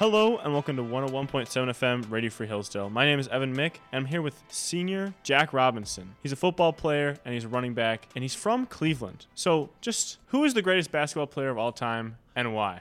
Hello and welcome to 101.7 FM Radio Free Hillsdale. My name is Evan Mick and I'm here with senior Jack Robinson. He's a football player and he's a running back and he's from Cleveland. So, just who is the greatest basketball player of all time and why?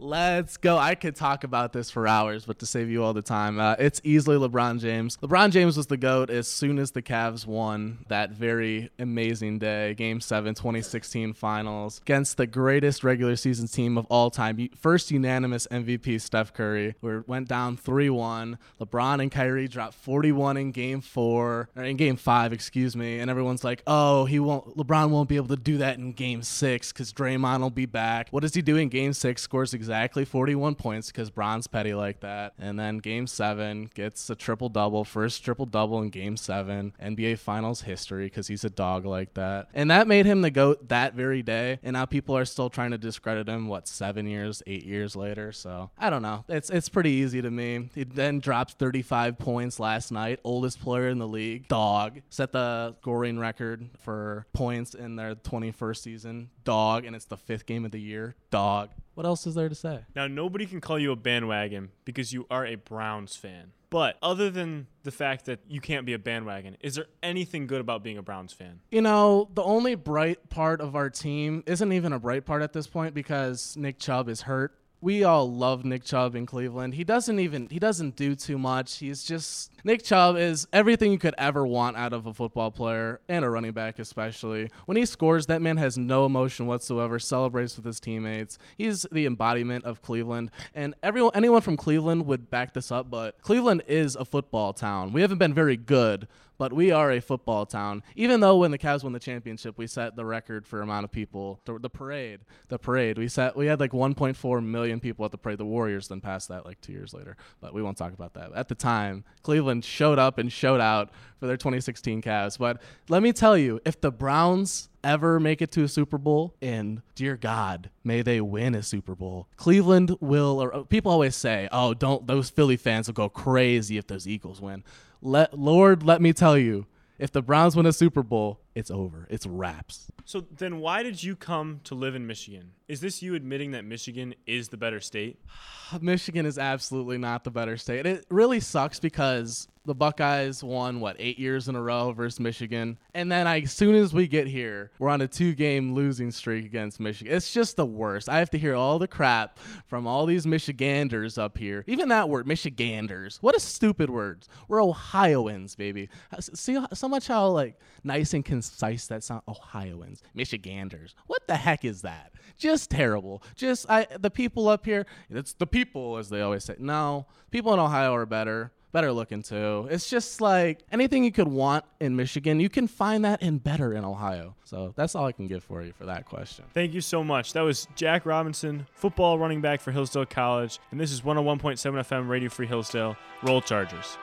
Let's go. I could talk about this for hours, but to save you all the time, uh, it's easily LeBron James. LeBron James was the GOAT as soon as the Cavs won that very amazing day, Game 7, 2016 finals, against the greatest regular season team of all time. First unanimous MVP, Steph Curry, where it went down 3 1. LeBron and Kyrie dropped 41 in Game 4, or in Game 5, excuse me, and everyone's like, oh, he won't, LeBron won't be able to do that in Game 6 because Draymond will be back. What does he do in Game 6? Scores exactly 41 points because Bron's petty like that. And then game seven gets a triple double, first triple double in game seven, NBA Finals history because he's a dog like that. And that made him the GOAT that very day. And now people are still trying to discredit him, what, seven years, eight years later. So I don't know. It's, it's pretty easy to me. He then drops 35 points last night, oldest player in the league, dog. Set the scoring record for points in their 21st season, dog. And it's the fifth game of the year, dog. What else is there to say? Now, nobody can call you a bandwagon because you are a Browns fan. But other than the fact that you can't be a bandwagon, is there anything good about being a Browns fan? You know, the only bright part of our team isn't even a bright part at this point because Nick Chubb is hurt we all love Nick Chubb in Cleveland. He doesn't even he doesn't do too much. He's just Nick Chubb is everything you could ever want out of a football player and a running back especially. When he scores, that man has no emotion whatsoever, celebrates with his teammates. He's the embodiment of Cleveland and everyone anyone from Cleveland would back this up, but Cleveland is a football town. We haven't been very good, but we are a football town. Even though when the Cavs won the championship, we set the record for amount of people. The, the parade, the parade, we set we had like 1.4 million people at the parade. The Warriors then passed that like two years later, but we won't talk about that. At the time, Cleveland showed up and showed out for their 2016 Cavs. But let me tell you, if the Browns ever make it to a Super Bowl, and dear God, may they win a Super Bowl. Cleveland will, or uh, people always say, oh, don't, those Philly fans will go crazy if those Eagles win. Let Lord, let me tell you, if the Browns win a Super Bowl, it's over. It's wraps. So then why did you come to live in Michigan? Is this you admitting that Michigan is the better state? Michigan is absolutely not the better state. It really sucks because the Buckeyes won what eight years in a row versus Michigan, and then I, as soon as we get here, we're on a two-game losing streak against Michigan. It's just the worst. I have to hear all the crap from all these Michiganders up here. Even that word, Michiganders. What a stupid word. We're Ohioans, baby. See so much how like nice and concise that sound. Ohioans, Michiganders. What the heck is that? Just terrible. Just I the people up here. It's the people, as they always say. No, people in Ohio are better better looking too. It's just like anything you could want in Michigan, you can find that in better in Ohio. So that's all I can give for you for that question. Thank you so much. That was Jack Robinson, football running back for Hillsdale College, and this is 101.7 FM Radio Free Hillsdale. Roll Chargers.